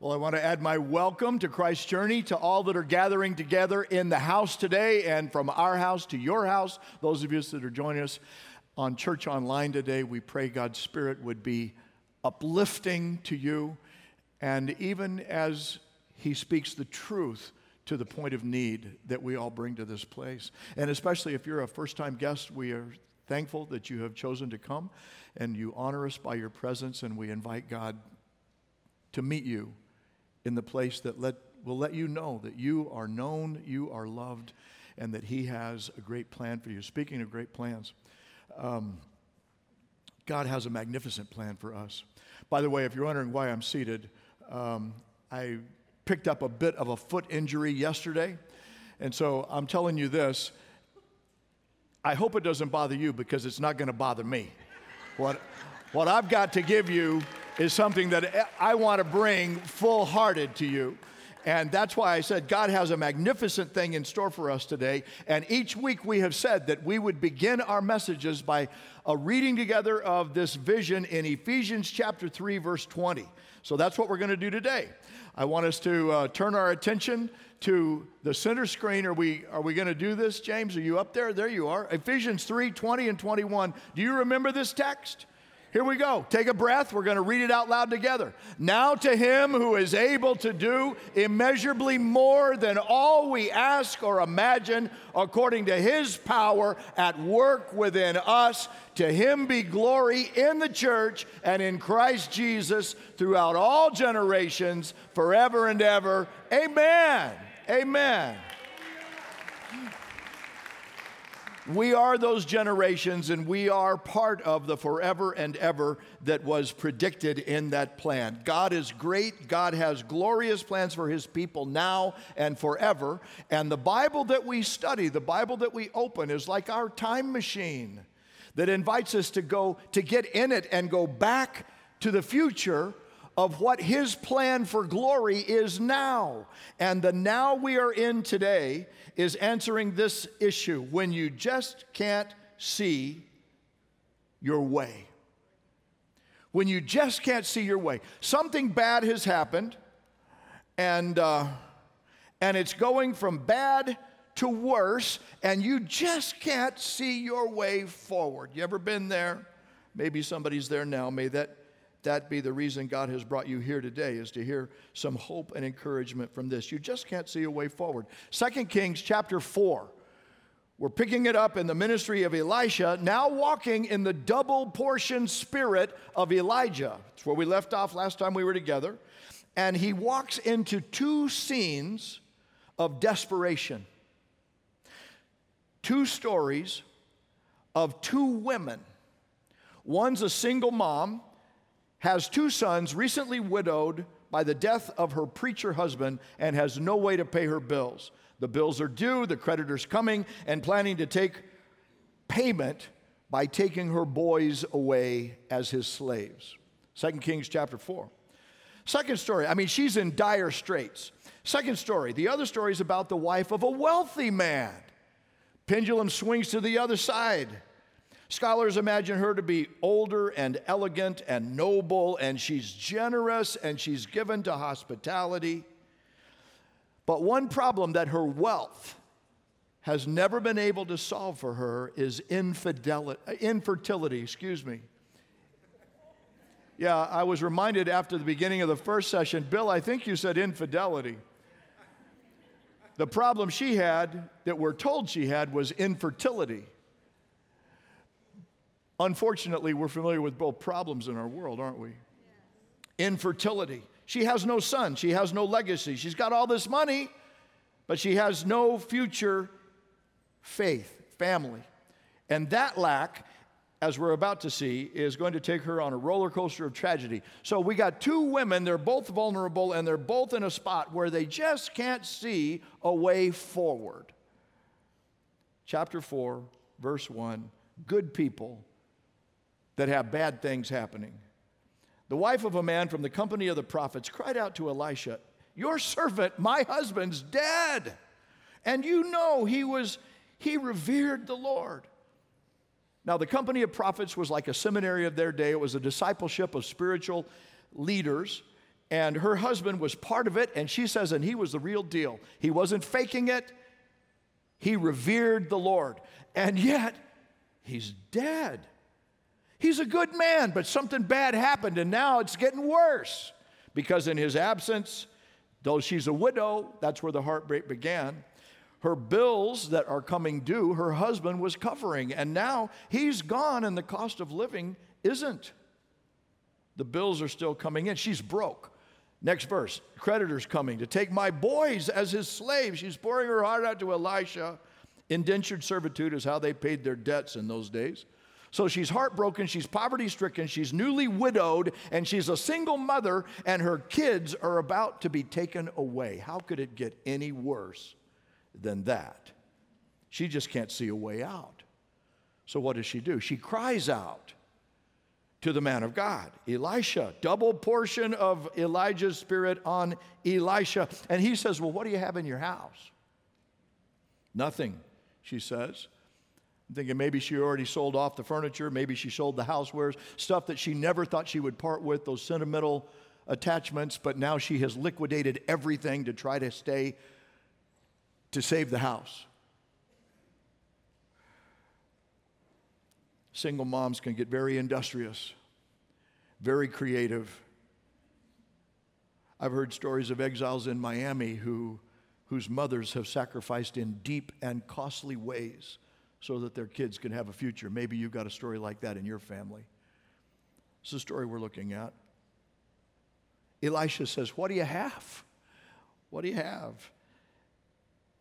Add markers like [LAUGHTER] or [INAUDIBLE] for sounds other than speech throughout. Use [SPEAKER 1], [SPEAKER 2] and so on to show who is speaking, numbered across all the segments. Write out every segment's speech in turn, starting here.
[SPEAKER 1] Well, I want to add my welcome to Christ's Journey to all that are gathering together in the house today and from our house to your house. Those of you that are joining us on Church Online today, we pray God's Spirit would be uplifting to you. And even as He speaks the truth to the point of need that we all bring to this place. And especially if you're a first time guest, we are thankful that you have chosen to come and you honor us by your presence, and we invite God to meet you in the place that let, will let you know that you are known, you are loved, and that He has a great plan for you. Speaking of great plans, um, God has a magnificent plan for us. By the way, if you're wondering why I'm seated, um, I picked up a bit of a foot injury yesterday. And so I'm telling you this I hope it doesn't bother you because it's not going to bother me. What, what I've got to give you is something that I want to bring full hearted to you. And that's why I said God has a magnificent thing in store for us today. And each week we have said that we would begin our messages by a reading together of this vision in Ephesians chapter 3, verse 20. So that's what we're going to do today. I want us to uh, turn our attention to the center screen. Are we, are we going to do this, James? Are you up there? There you are. Ephesians 3 20 and 21. Do you remember this text? Here we go. Take a breath. We're going to read it out loud together. Now to him who is able to do immeasurably more than all we ask or imagine, according to his power at work within us, to him be glory in the church and in Christ Jesus throughout all generations, forever and ever. Amen. Amen. We are those generations, and we are part of the forever and ever that was predicted in that plan. God is great. God has glorious plans for his people now and forever. And the Bible that we study, the Bible that we open, is like our time machine that invites us to go, to get in it and go back to the future of what his plan for glory is now. And the now we are in today is answering this issue when you just can't see your way. When you just can't see your way. Something bad has happened, and, uh, and it's going from bad to worse, and you just can't see your way forward. You ever been there? Maybe somebody's there now. May that that be the reason God has brought you here today is to hear some hope and encouragement from this. You just can't see a way forward. Second Kings chapter 4. We're picking it up in the ministry of Elisha, now walking in the double portion spirit of Elijah. It's where we left off last time we were together. And he walks into two scenes of desperation. Two stories of two women. One's a single mom has two sons, recently widowed by the death of her preacher husband, and has no way to pay her bills. The bills are due, the creditor's coming, and planning to take payment by taking her boys away as his slaves. 2 Kings chapter 4. Second story, I mean, she's in dire straits. Second story, the other story is about the wife of a wealthy man. Pendulum swings to the other side. Scholars imagine her to be older and elegant and noble, and she's generous and she's given to hospitality. But one problem that her wealth has never been able to solve for her is infidelity, infertility, excuse me. Yeah, I was reminded after the beginning of the first session, Bill, I think you said infidelity. The problem she had, that we're told she had, was infertility. Unfortunately, we're familiar with both problems in our world, aren't we? Infertility. She has no son, she has no legacy. She's got all this money, but she has no future faith, family. And that lack, as we're about to see, is going to take her on a roller coaster of tragedy. So we got two women, they're both vulnerable, and they're both in a spot where they just can't see a way forward. Chapter 4, verse 1 Good people that have bad things happening. The wife of a man from the company of the prophets cried out to Elisha, Your servant, my husband's dead. And you know he was, he revered the Lord. Now, the company of prophets was like a seminary of their day. It was a discipleship of spiritual leaders. And her husband was part of it, and she says, and he was the real deal. He wasn't faking it, he revered the Lord. And yet, he's dead. He's a good man, but something bad happened, and now it's getting worse because in his absence, though she's a widow, that's where the heartbreak began. Her bills that are coming due, her husband was covering, and now he's gone, and the cost of living isn't. The bills are still coming in. She's broke. Next verse creditors coming to take my boys as his slaves. She's pouring her heart out to Elisha. Indentured servitude is how they paid their debts in those days. So she's heartbroken, she's poverty stricken, she's newly widowed, and she's a single mother, and her kids are about to be taken away. How could it get any worse than that? She just can't see a way out. So what does she do? She cries out to the man of God, Elisha, double portion of Elijah's spirit on Elisha. And he says, Well, what do you have in your house? Nothing, she says. I'm thinking maybe she already sold off the furniture, maybe she sold the housewares, stuff that she never thought she would part with, those sentimental attachments, but now she has liquidated everything to try to stay, to save the house. Single moms can get very industrious, very creative. I've heard stories of exiles in Miami who, whose mothers have sacrificed in deep and costly ways so that their kids can have a future. Maybe you've got a story like that in your family. It's the story we're looking at. Elisha says, What do you have? What do you have?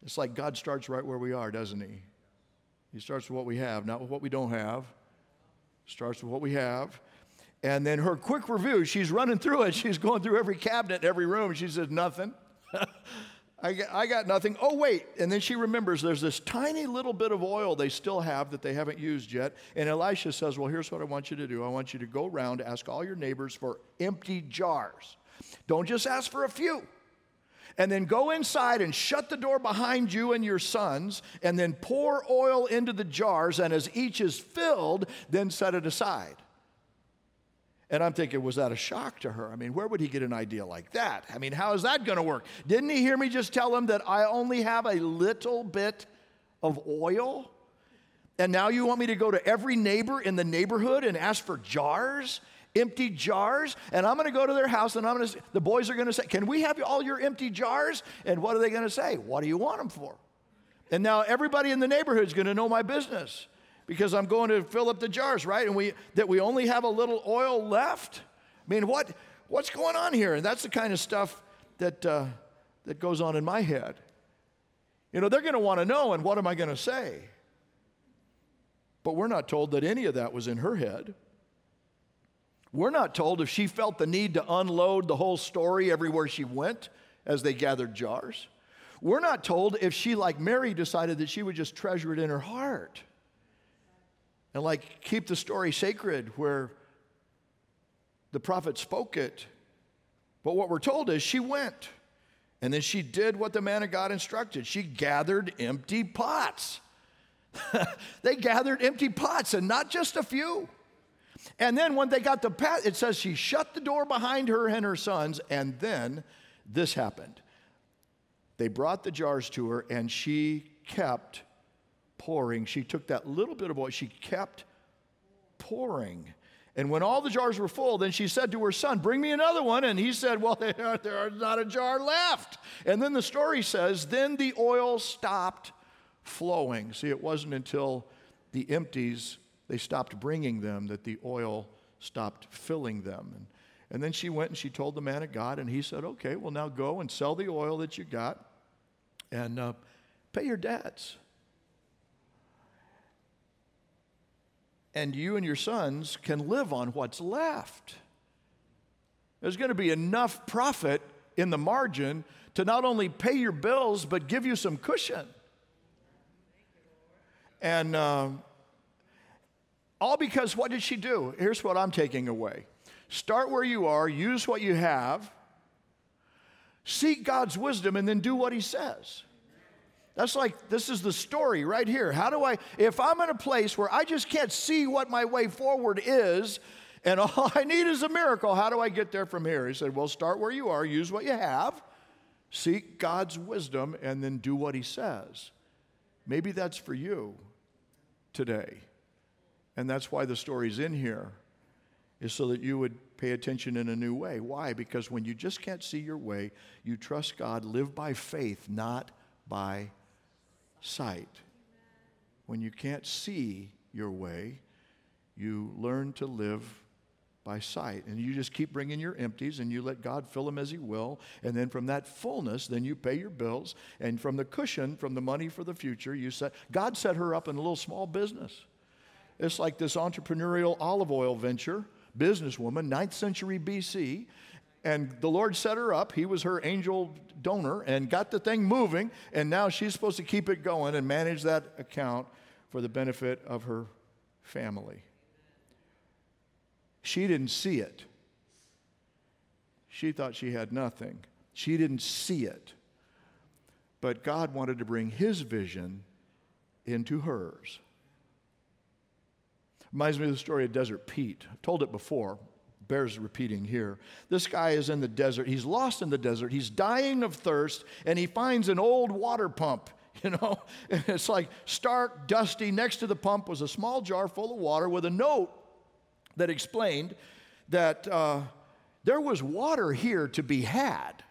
[SPEAKER 1] It's like God starts right where we are, doesn't He? He starts with what we have, not with what we don't have starts with what we have. And then her quick review, she's running through it. She's going through every cabinet, every room. She says, Nothing. [LAUGHS] I, got, I got nothing. Oh, wait. And then she remembers there's this tiny little bit of oil they still have that they haven't used yet. And Elisha says, Well, here's what I want you to do I want you to go around, ask all your neighbors for empty jars. Don't just ask for a few and then go inside and shut the door behind you and your sons, and then pour oil into the jars, and as each is filled, then set it aside. And I'm thinking, was that a shock to her? I mean, where would he get an idea like that? I mean, how is that going to work? Didn't he hear me just tell him that I only have a little bit of oil? And now you want me to go to every neighbor in the neighborhood and ask for jars? empty jars, and I'm going to go to their house and I'm going to, the boys are going to say, Can we have all your empty jars? And what are they going to say? What do you want them for? And now everybody in the neighborhood is going to know my business because I'm going to fill up the jars, right? And we, that we only have a little oil left. I mean, what, what's going on here? And that's the kind of stuff that, uh, that goes on in my head. You know, they're going to want to know, and what am I going to say? But we're not told that any of that was in her head. We're not told if she felt the need to unload the whole story everywhere she went as they gathered jars. We're not told if she, like Mary, decided that she would just treasure it in her heart and, like, keep the story sacred where the prophet spoke it. But what we're told is she went and then she did what the man of God instructed. She gathered empty pots. [LAUGHS] they gathered empty pots and not just a few. And then when they got the path, it says she shut the door behind her and her sons, and then this happened. They brought the jars to her, and she kept pouring. She took that little bit of oil, she kept pouring. And when all the jars were full, then she said to her son, Bring me another one. And he said, Well, [LAUGHS] there's not a jar left. And then the story says, Then the oil stopped flowing. See, it wasn't until the empties they stopped bringing them, that the oil stopped filling them. And, and then she went and she told the man of God, and he said, Okay, well, now go and sell the oil that you got and uh, pay your debts. And you and your sons can live on what's left. There's going to be enough profit in the margin to not only pay your bills, but give you some cushion. And uh, all because what did she do? Here's what I'm taking away start where you are, use what you have, seek God's wisdom, and then do what He says. That's like, this is the story right here. How do I, if I'm in a place where I just can't see what my way forward is, And [LAUGHS] all I need is a miracle. How do I get there from here? He said, Well, start where you are, use what you have, seek God's wisdom, and then do what He says. Maybe that's for you today. And that's why the story's in here, is so that you would pay attention in a new way. Why? Because when you just can't see your way, you trust God, live by faith, not by sight. When you can't see your way, you learn to live by sight. And you just keep bringing your empties and you let God fill them as He will. And then from that fullness, then you pay your bills. And from the cushion, from the money for the future, you set, God set her up in a little small business. It's like this entrepreneurial olive oil venture, businesswoman, 9th century BC. And the Lord set her up. He was her angel donor and got the thing moving. And now she's supposed to keep it going and manage that account for the benefit of her family. She didn't see it. She thought she had nothing. She didn't see it. But God wanted to bring His vision into hers. Reminds me of the story of Desert Pete. I've told it before, bears repeating here. This guy is in the desert. He's lost in the desert. He's dying of thirst, and he finds an old water pump. [LAUGHS] You know, and it's like stark, dusty. Next to the pump was a small jar full of water with a note that explained that uh, there was water here to be had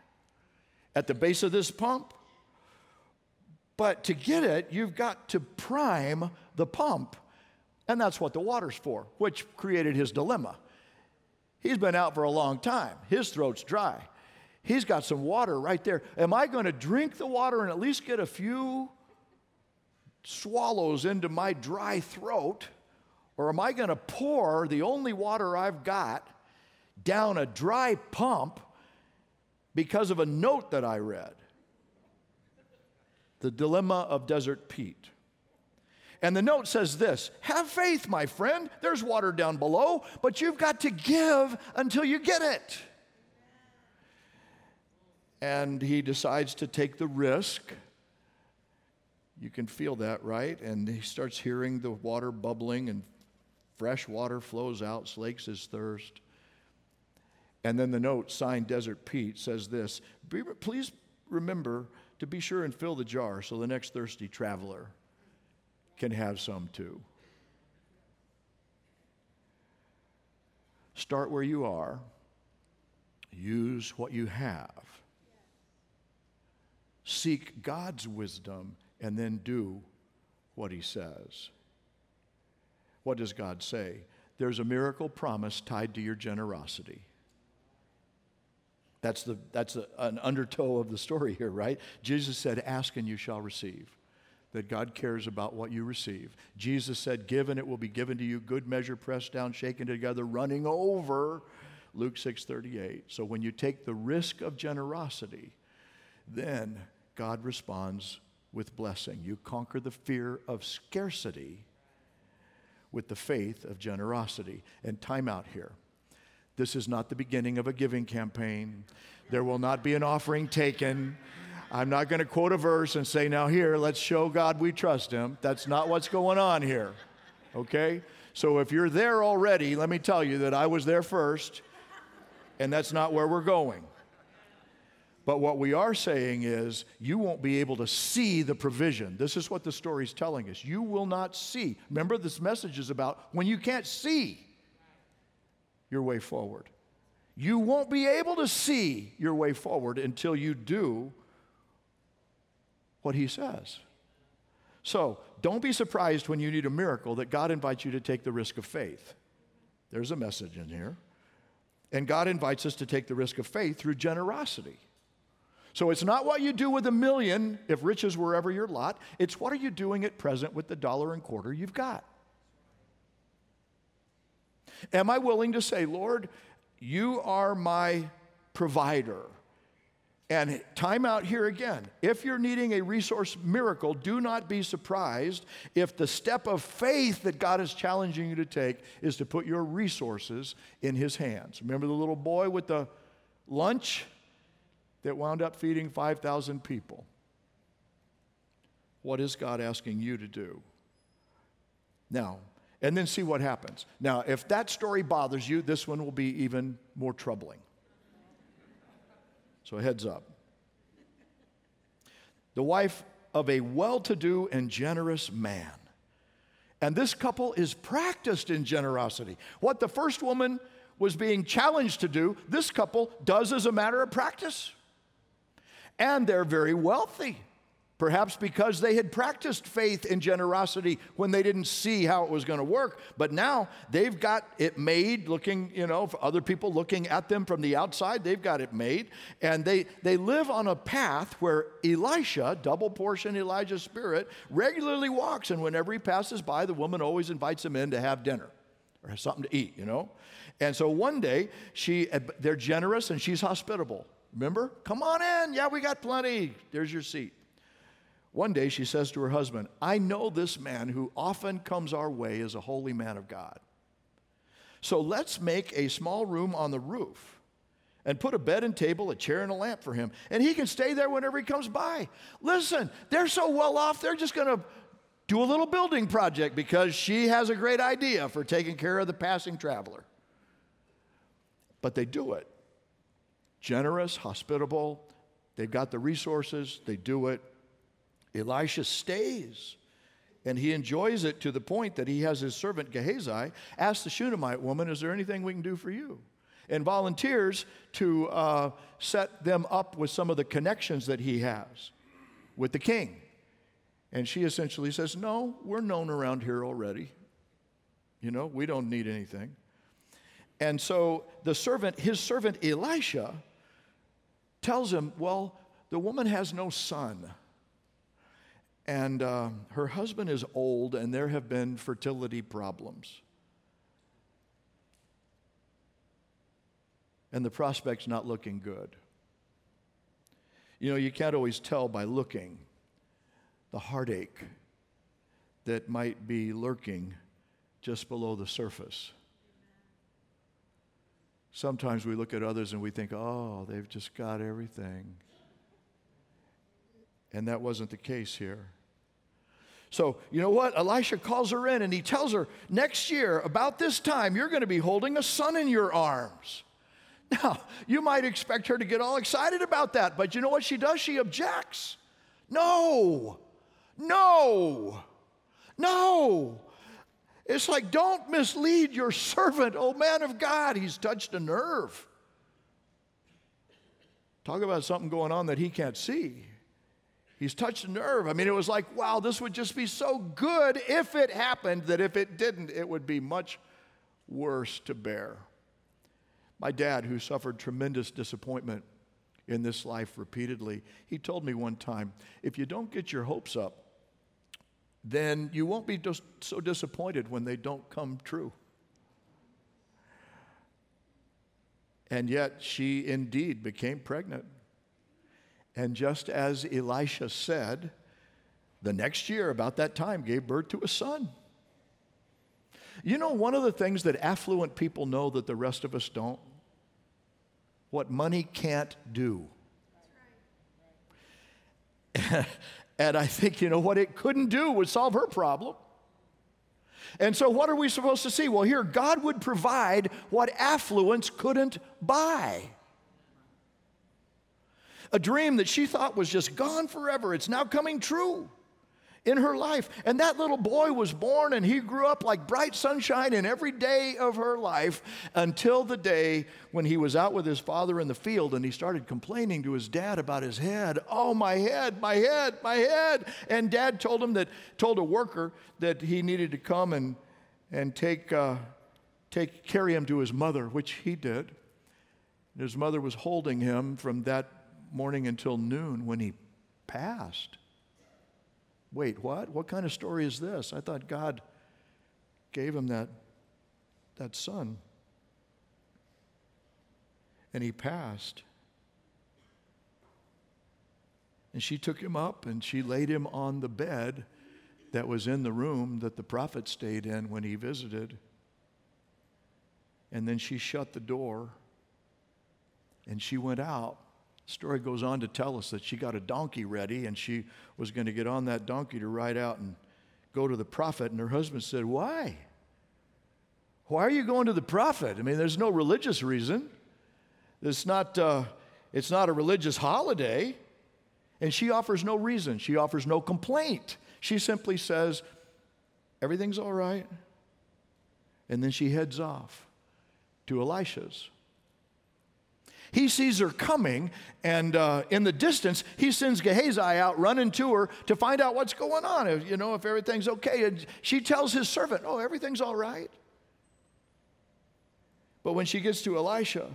[SPEAKER 1] at the base of this pump. But to get it, you've got to prime the pump. And that's what the water's for, which created his dilemma. He's been out for a long time, his throat's dry. He's got some water right there. Am I going to drink the water and at least get a few swallows into my dry throat? Or am I going to pour the only water I've got down a dry pump because of a note that I read? The dilemma of Desert Pete. And the note says this Have faith, my friend. There's water down below, but you've got to give until you get it. And he decides to take the risk. You can feel that, right? And he starts hearing the water bubbling and Fresh water flows out, slakes his thirst. And then the note signed Desert Pete says this Please remember to be sure and fill the jar so the next thirsty traveler can have some too. Start where you are, use what you have. Seek God's wisdom and then do what He says. What does God say? There's a miracle promise tied to your generosity. That's, the, that's a, an undertow of the story here, right? Jesus said, Ask and you shall receive. That God cares about what you receive. Jesus said, Give and it will be given to you, good measure, pressed down, shaken together, running over. Luke 6:38. So when you take the risk of generosity, then God responds with blessing. You conquer the fear of scarcity with the faith of generosity. And time out here. This is not the beginning of a giving campaign. There will not be an offering taken. I'm not going to quote a verse and say, now here, let's show God we trust Him. That's not what's going on here. Okay? So if you're there already, let me tell you that I was there first, and that's not where we're going. But what we are saying is, you won't be able to see the provision. This is what the story is telling us. You will not see. Remember, this message is about when you can't see your way forward. You won't be able to see your way forward until you do what he says. So don't be surprised when you need a miracle that God invites you to take the risk of faith. There's a message in here. And God invites us to take the risk of faith through generosity. So it's not what you do with a million if riches were ever your lot. It's what are you doing at present with the dollar and quarter you've got? Am I willing to say, Lord, you are my provider? And time out here again. If you're needing a resource miracle, do not be surprised if the step of faith that God is challenging you to take is to put your resources in His hands. Remember the little boy with the lunch? that wound up feeding 5,000 people. What is God asking you to do? Now, and then see what happens. Now, if that story bothers you, this one will be even more troubling. So, heads up. The wife of a well to do and generous man. And this couple is practiced in generosity. What the first woman was being challenged to do, this couple does as a matter of practice. And they're very wealthy. Perhaps because they had practiced faith and generosity when they didn't see how it was going to work. But now they've got it made, looking, you know, for other people looking at them from the outside, they've got it made. And they, they live on a path where Elisha, double portion Elijah's spirit, regularly walks. And whenever he passes by, the woman always invites him in to have dinner or something to eat, you know? And so one day, she, they're generous and she's hospitable. Remember? Come on in. Yeah, we got plenty. There's your seat. One day she says to her husband, I know this man who often comes our way is a holy man of God. So let's make a small room on the roof and put a bed and table, a chair, and a lamp for him. And he can stay there whenever he comes by. Listen, they're so well off, they're just going to do a little building project because she has a great idea for taking care of the passing traveler. But they do it. Generous, hospitable, they've got the resources, they do it. Elisha stays. And he enjoys it to the point that he has his servant Gehazi ask the Shunammite woman, Is there anything we can do for you? And volunteers to uh, set them up with some of the connections that he has with the king. And she essentially says, No, we're known around here already. You know, we don't need anything. And so the servant, his servant Elisha, tells him, Well, the woman has no son. And uh, her husband is old, and there have been fertility problems. And the prospect's not looking good. You know, you can't always tell by looking the heartache that might be lurking just below the surface. Sometimes we look at others and we think, oh, they've just got everything. And that wasn't the case here. So, you know what? Elisha calls her in and he tells her, next year, about this time, you're going to be holding a son in your arms. [LAUGHS] Now, you might expect her to get all excited about that, but you know what she does? She objects. No, no, no. It's like, don't mislead your servant, oh man of God. He's touched a nerve. Talk about something going on that he can't see. He's touched a nerve. I mean, it was like, wow, this would just be so good if it happened, that if it didn't, it would be much worse to bear. My dad, who suffered tremendous disappointment in this life repeatedly, he told me one time if you don't get your hopes up, then you won't be just so disappointed when they don't come true. And yet, she indeed became pregnant. And just as Elisha said, the next year, about that time, gave birth to a son. You know, one of the things that affluent people know that the rest of us don't? What money can't do. [LAUGHS] and I think, you know, what it couldn't do would solve her problem. And so, what are we supposed to see? Well, here, God would provide what affluence couldn't buy a dream that she thought was just gone forever. It's now coming true in her life. And that little boy was born and he grew up like bright sunshine in every day of her life until the day when he was out with his father in the field and he started complaining to his dad about his head. Oh, my head, my head, my head. And dad told him that, told a worker that he needed to come and, and take, uh, take, carry him to his mother, which he did. His mother was holding him from that morning until noon when he passed. Wait, what? What kind of story is this? I thought God gave him that, that son. And he passed. And she took him up and she laid him on the bed that was in the room that the prophet stayed in when he visited. And then she shut the door and she went out story goes on to tell us that she got a donkey ready and she was going to get on that donkey to ride out and go to the prophet. And her husband said, Why? Why are you going to the prophet? I mean, there's no religious reason. It's not, uh, it's not a religious holiday. And she offers no reason. She offers no complaint. She simply says, Everything's all right. And then she heads off to Elisha's. He sees her coming, and uh, in the distance, he sends Gehazi out running to her to find out what's going on, if, you know, if everything's okay. And she tells his servant, Oh, everything's all right. But when she gets to Elisha,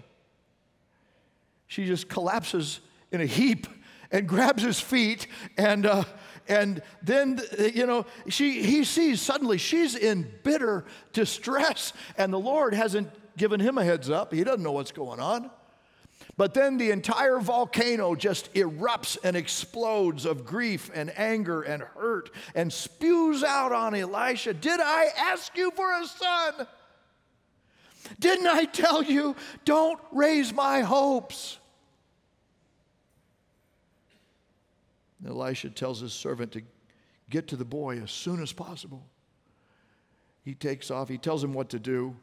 [SPEAKER 1] she just collapses in a heap and [LAUGHS] grabs his feet and uh, and then you know she he sees suddenly she's in bitter distress and the lord hasn't given him a heads up he doesn't know what's going on but then the entire volcano just erupts and explodes of grief and anger and hurt and spews out on elisha did i ask you for a son didn't i tell you don't raise my hopes Elisha tells his servant to get to the boy as soon as possible. He takes off, he tells him what to do.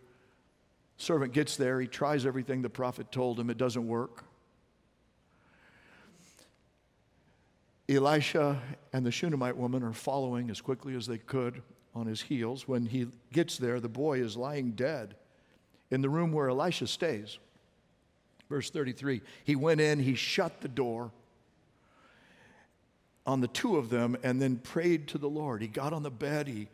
[SPEAKER 1] Servant gets there, he tries everything the prophet told him, it doesn't work. Elisha and the Shunammite woman are following as quickly as they could on his heels. When he gets there, the boy is lying dead in the room where Elisha stays. Verse 33 He went in, he shut the door, on the two of them and then prayed to the Lord. He got on the bed, he,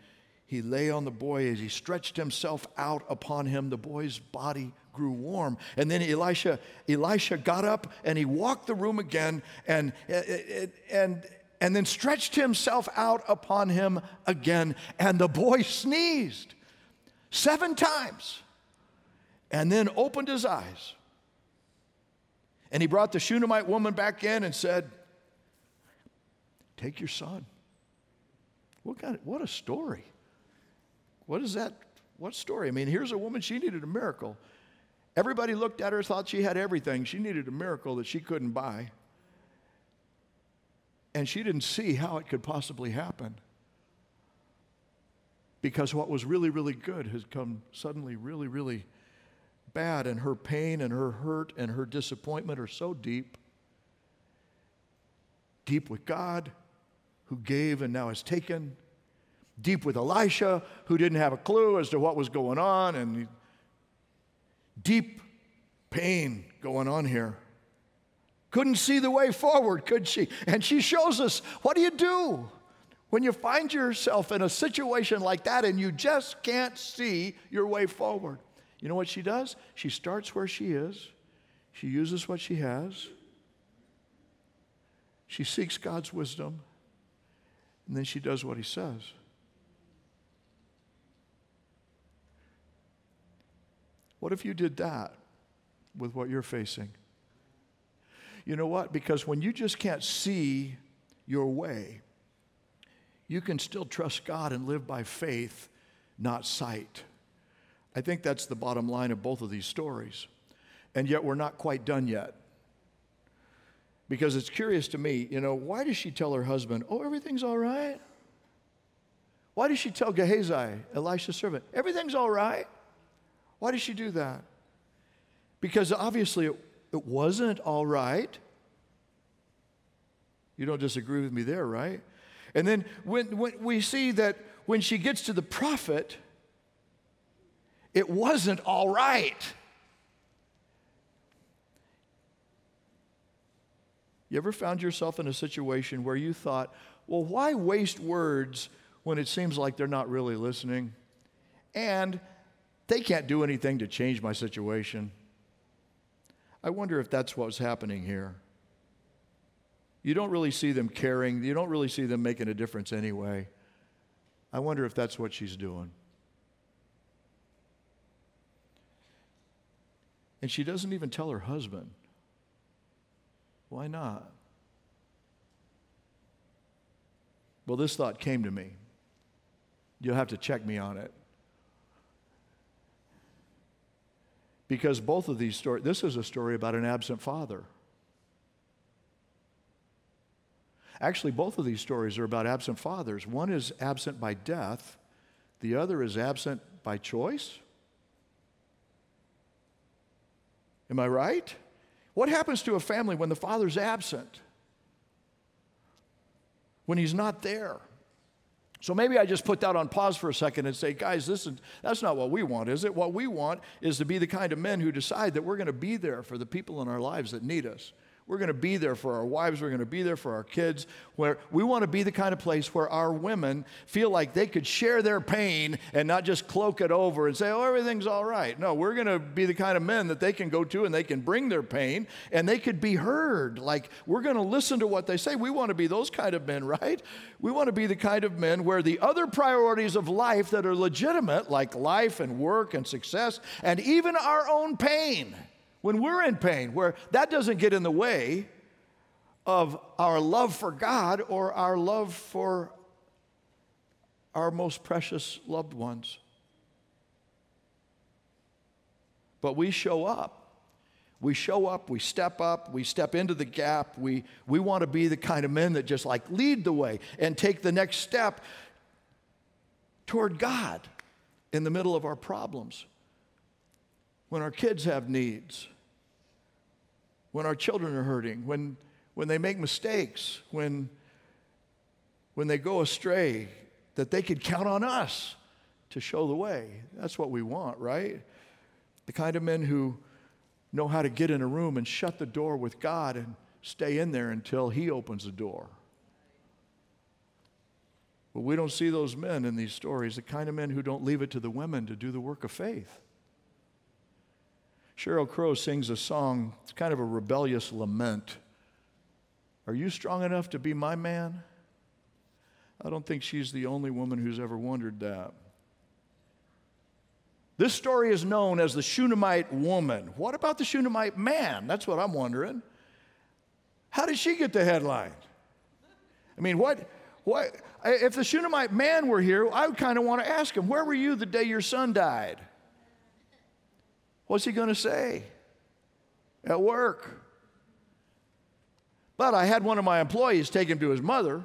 [SPEAKER 1] he lay on the boy as he stretched himself out upon him. The boy's body grew warm. And then Elisha, Elisha got up and he walked the room again and, and, and then stretched himself out upon him again. And the boy sneezed seven times and then opened his eyes. And he brought the Shunammite woman back in and said, Take your son. What, kind of, what a story. What is that? What story? I mean, here's a woman, she needed a miracle. Everybody looked at her, thought she had everything. She needed a miracle that she couldn't buy. And she didn't see how it could possibly happen. Because what was really, really good has come suddenly really, really bad. And her pain and her hurt and her disappointment are so deep. Deep with God, who gave and now has taken. Deep with Elisha, who didn't have a clue as to what was going on, and deep pain going on here. Couldn't see the way forward, could she? And she shows us what do you do when you find yourself in a situation like that and you just can't see your way forward? You know what she does? She starts where she is, she uses what she has, she seeks God's wisdom. And then she does what he says. What if you did that with what you're facing? You know what? Because when you just can't see your way, you can still trust God and live by faith, not sight. I think that's the bottom line of both of these stories. And yet, we're not quite done yet. Because it's curious to me, you know, why does she tell her husband, oh, everything's all right? Why does she tell Gehazi, Elisha's servant, everything's all right? Why does she do that? Because obviously it, it wasn't all right. You don't disagree with me there, right? And then when, when we see that when she gets to the prophet, it wasn't all right. You ever found yourself in a situation where you thought, well, why waste words when it seems like they're not really listening? And they can't do anything to change my situation. I wonder if that's what's happening here. You don't really see them caring, you don't really see them making a difference anyway. I wonder if that's what she's doing. And she doesn't even tell her husband. Why not? Well, this thought came to me. You'll have to check me on it. because both of these stories, this is a story about an absent father. Actually, both of these stories are about absent fathers. One is absent by death, the other is absent by choice. Am I right? What happens to a family when the father's absent? When he's not there? So maybe I just put that on pause for a second and say, guys, is, that's not what we want, is it? What we want is to be the kind of men who decide that we're going to be there for the people in our lives that need us. We're going to be there for our wives. We're going to be there for our kids. Where we want to be the kind of place where our women feel like they could share their pain and not just cloak it over and say, "Oh, everything's all right." No, we're going to be the kind of men that they can go to and they can bring their pain and they could be heard. Like we're going to listen to what they say. We want to be those kind of men, [LAUGHS] right? We want to be the kind of men where the other priorities of life that are legitimate, like life and work and success, and even our own pain when we're in pain, where that doesn't get in the way of our love for God or our love for our most precious loved ones. But we show up. We show up, we step up, we step into the gap. We, we want to be the kind of men that just like lead the way and take the next step toward God in the middle of our problems. When our kids have needs, when our children are hurting, when, when they make mistakes, when, when they go astray, that they could count on us to show the way. That's what we want, right? The kind of men who know how to get in a room and shut the door with God and stay in there until He opens the door. But we don't see those men in these stories, the kind of men who don't leave it to the women to do the work of faith. Sheryl Crow sings a song, it's kind of a rebellious lament. Are you strong enough to be my man? I don't think she's the only woman who's ever wondered that. This story is known as the Shunammite woman. What about the Shunammite man? That's what I'm wondering. How did she get the headline? I mean, what, what, if the Shunammite man were here, I would kind of want to ask him, Where were you the day your son died? What's he going to say at work? But I had one of my employees take him to his mother.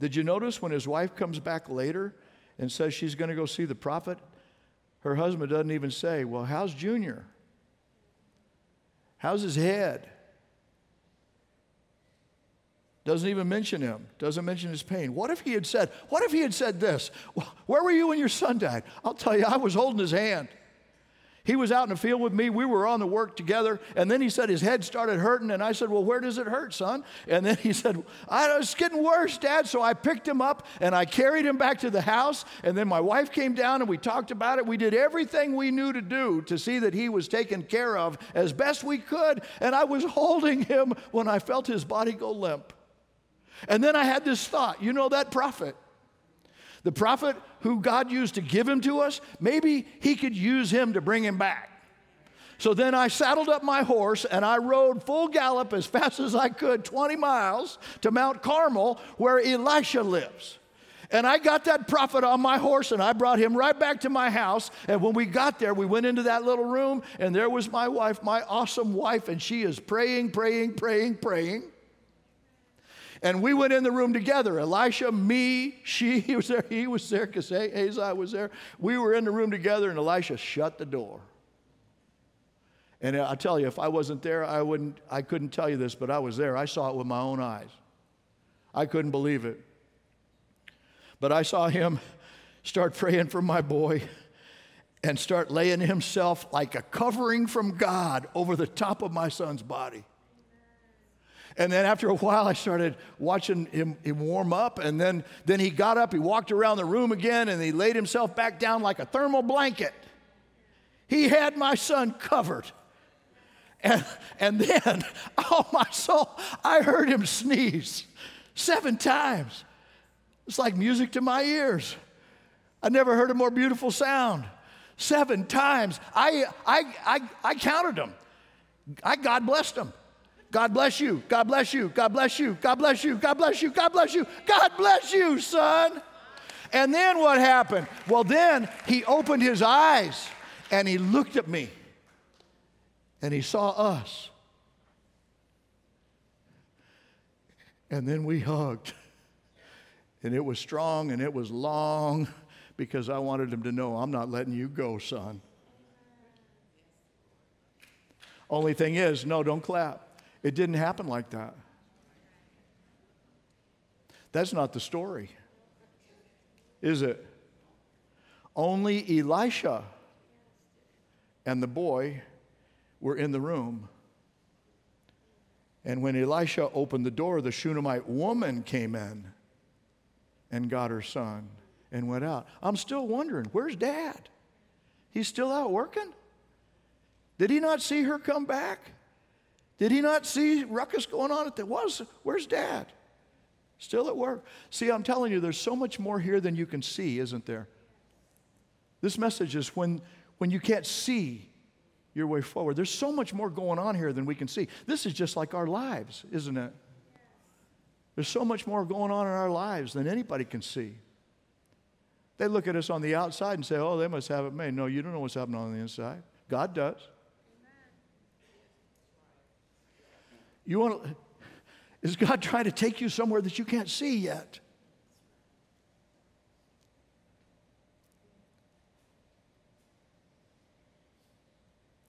[SPEAKER 1] Did you notice when his wife comes back later and says she's going to go see the prophet? Her husband doesn't even say, Well, how's Junior? How's his head? Doesn't even mention him, doesn't mention his pain. What if he had said, What if he had said this? Where were you when your son died? I'll tell you, I was holding his hand. He was out in the field with me. We were on the work together. And then he said his head started hurting. And I said, Well, where does it hurt, son? And then he said, I was getting worse, Dad. So I picked him up and I carried him back to the house. And then my wife came down and we talked about it. We did everything we knew to do to see that he was taken care of as best we could. And I was holding him when I felt his body go limp. And then I had this thought you know that prophet? The prophet who God used to give him to us, maybe he could use him to bring him back. So then I saddled up my horse and I rode full gallop as fast as I could, 20 miles, to Mount Carmel, where Elisha lives. And I got that prophet on my horse and I brought him right back to my house. And when we got there, we went into that little room and there was my wife, my awesome wife, and she is praying, praying, praying, praying. And we went in the room together. Elisha, me, she, [LAUGHS] he was there, he was there, because Gehazi was there. We were in the room together, and Elisha shut the door. And I tell you, if I wasn't there, I wouldn't, I couldn't tell you this, but I was there. I saw it with my own eyes. I couldn't believe it. But I saw him [LAUGHS] start praying for my boy and start laying himself like a covering from God over the top of my son's body. And then after a while, I started watching him, him, warm up. And then, then he got up, he walked around the room again, and he laid himself back down like a thermal blanket. He had my son covered. And, and then, [LAUGHS] oh my soul, I heard him sneeze seven times. It's like music to my ears. I never heard a more beautiful sound. Seven times. I, I, I, I counted them. I God blessed them. God bless you. God bless you. God bless you. God bless you. God bless you. God bless you. God bless you, son. And then what happened? Well, then he opened his eyes and he looked at me and he saw us. And then we hugged. And it was strong and it was long because I wanted him to know I'm not letting you go, son. Only thing is, no, don't clap. It didn't happen like that. That's not the story, is it? Only Elisha and the boy were in the room. And when Elisha opened the door, the Shunammite woman came in and got her son and went out. I'm still wondering, where's dad? He's still out working? Did he not see her come back? Did he not see ruckus going on at the was? Where's dad? Still at work. See, I'm telling you, there's so much more here than you can see, isn't there? This message is when, when you can't see your way forward. There's so much more going on here than we can see. This is just like our lives, isn't it? There's so much more going on in our lives than anybody can see. They look at us on the outside and say, oh, they must have it made. No, you don't know what's happening on the inside. God does. You want to, is God trying to take you somewhere that you can't see yet?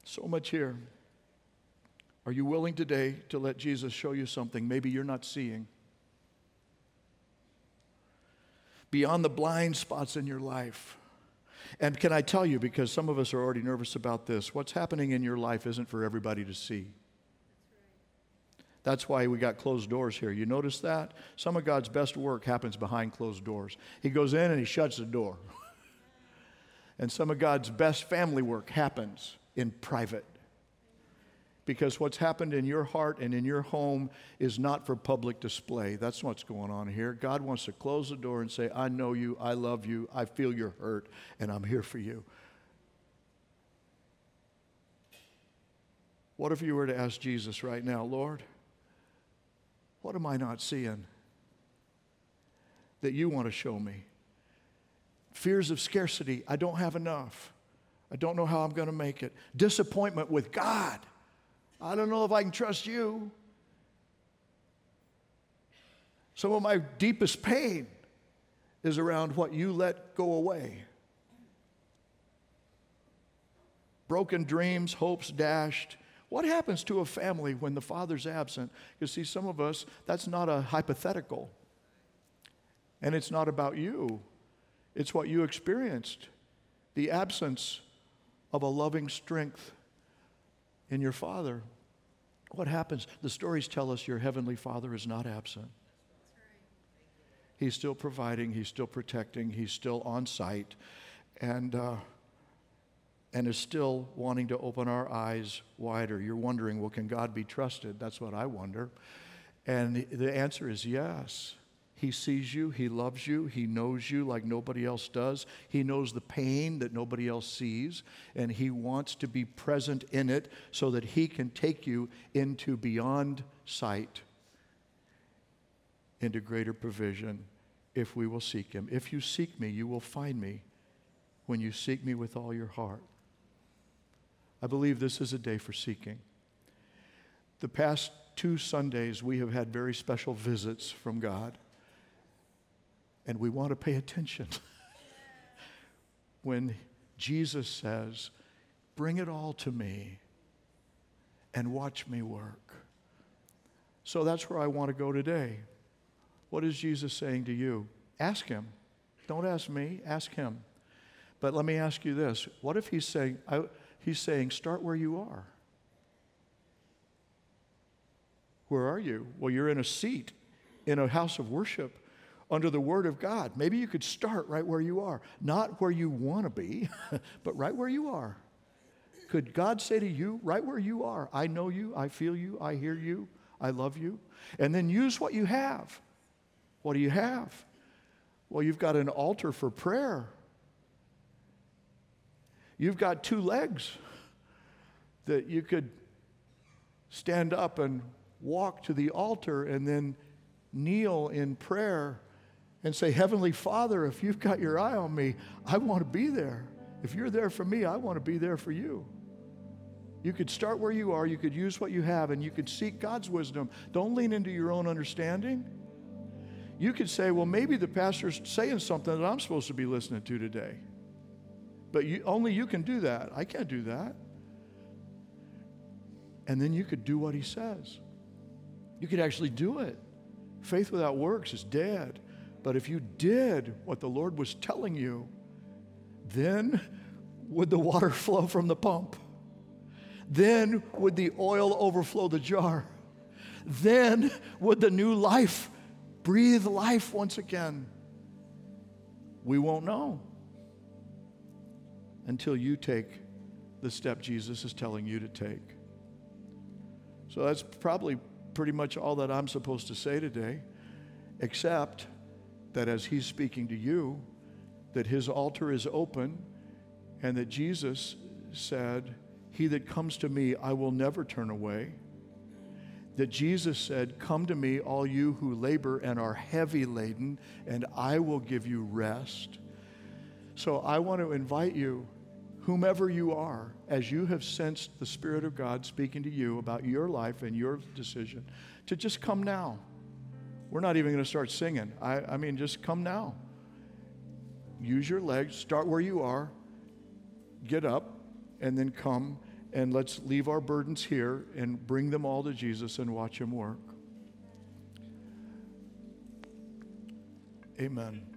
[SPEAKER 1] So much here. Are you willing today to let Jesus show you something maybe you're not seeing? Beyond the blind spots in your life. And can I tell you, because some of us are already nervous about this, what's happening in your life isn't for everybody to see. That's why we got closed doors here. You notice that? Some of God's best work happens behind closed doors. He goes in and he shuts the door. [LAUGHS] and some of God's best family work happens in private. Because what's happened in your heart and in your home is not for public display. That's what's going on here. God wants to close the door and say, I know you, I love you, I feel your hurt, and I'm here for you. What if you were to ask Jesus right now, Lord, what am I not seeing that you want to show me? Fears of scarcity, I don't have enough. I don't know how I'm going to make it. Disappointment with God, I don't know if I can trust you. Some of my deepest pain is around what you let go away. Broken dreams, hopes dashed, what happens to a family when the father's absent? Because, see, some of us, that's not a hypothetical. And it's not about you, it's what you experienced the absence of a loving strength in your father. What happens? The stories tell us your heavenly father is not absent. He's still providing, he's still protecting, he's still on site. And, uh, and is still wanting to open our eyes wider. You're wondering, well, can God be trusted? That's what I wonder. And the answer is yes. He sees you, He loves you, He knows you like nobody else does. He knows the pain that nobody else sees, and He wants to be present in it so that He can take you into beyond sight, into greater provision if we will seek Him. If you seek me, you will find me when you seek me with all your heart. I believe this is a day for seeking. The past two Sundays, we have had very special visits from God, and we want to pay attention. [LAUGHS] when Jesus says, Bring it all to me and watch me work. So that's where I want to go today. What is Jesus saying to you? Ask him. Don't ask me, ask him. But let me ask you this what if he's saying, I, He's saying, start where you are. Where are you? Well, you're in a seat in a house of worship under the Word of God. Maybe you could start right where you are, not where you want to be, [LAUGHS] but right where you are. Could God say to you, right where you are, I know you, I feel you, I hear you, I love you? And then use what you have. What do you have? Well, you've got an altar for prayer. You've got two legs that you could stand up and walk to the altar and then kneel in prayer and say, Heavenly Father, if you've got your eye on me, I want to be there. If you're there for me, I want to be there for you. You could start where you are, you could use what you have, and you could seek God's wisdom. Don't lean into your own understanding. You could say, Well, maybe the pastor's saying something that I'm supposed to be listening to today. But you, only you can do that. I can't do that. and then you could do what he says. You could actually do it. Faith without works is dead. But if you did what the Lord was telling you, then would the water [LAUGHS] flow from the pump. Then would the oil overflow the jar. Then would the new life breathe life once again. We won't know until you take the step Jesus is telling you to take. So that's probably pretty much all that I'm supposed to say today, except that as He's speaking to you, that His altar is open and that Jesus said, He that comes to me, I will never turn away. That Jesus said, Come to me, all you who labor and are heavy laden, and I will give you rest. So I want to invite you whomever you are, as you have sensed the Spirit of God speaking to you about your life and your decision, to just come now. We're not even going to start singing. I, I mean, just come now. Use your legs, start where you are, get up, and then come and let's leave our burdens here and bring them all to Jesus and watch Him work. Amen.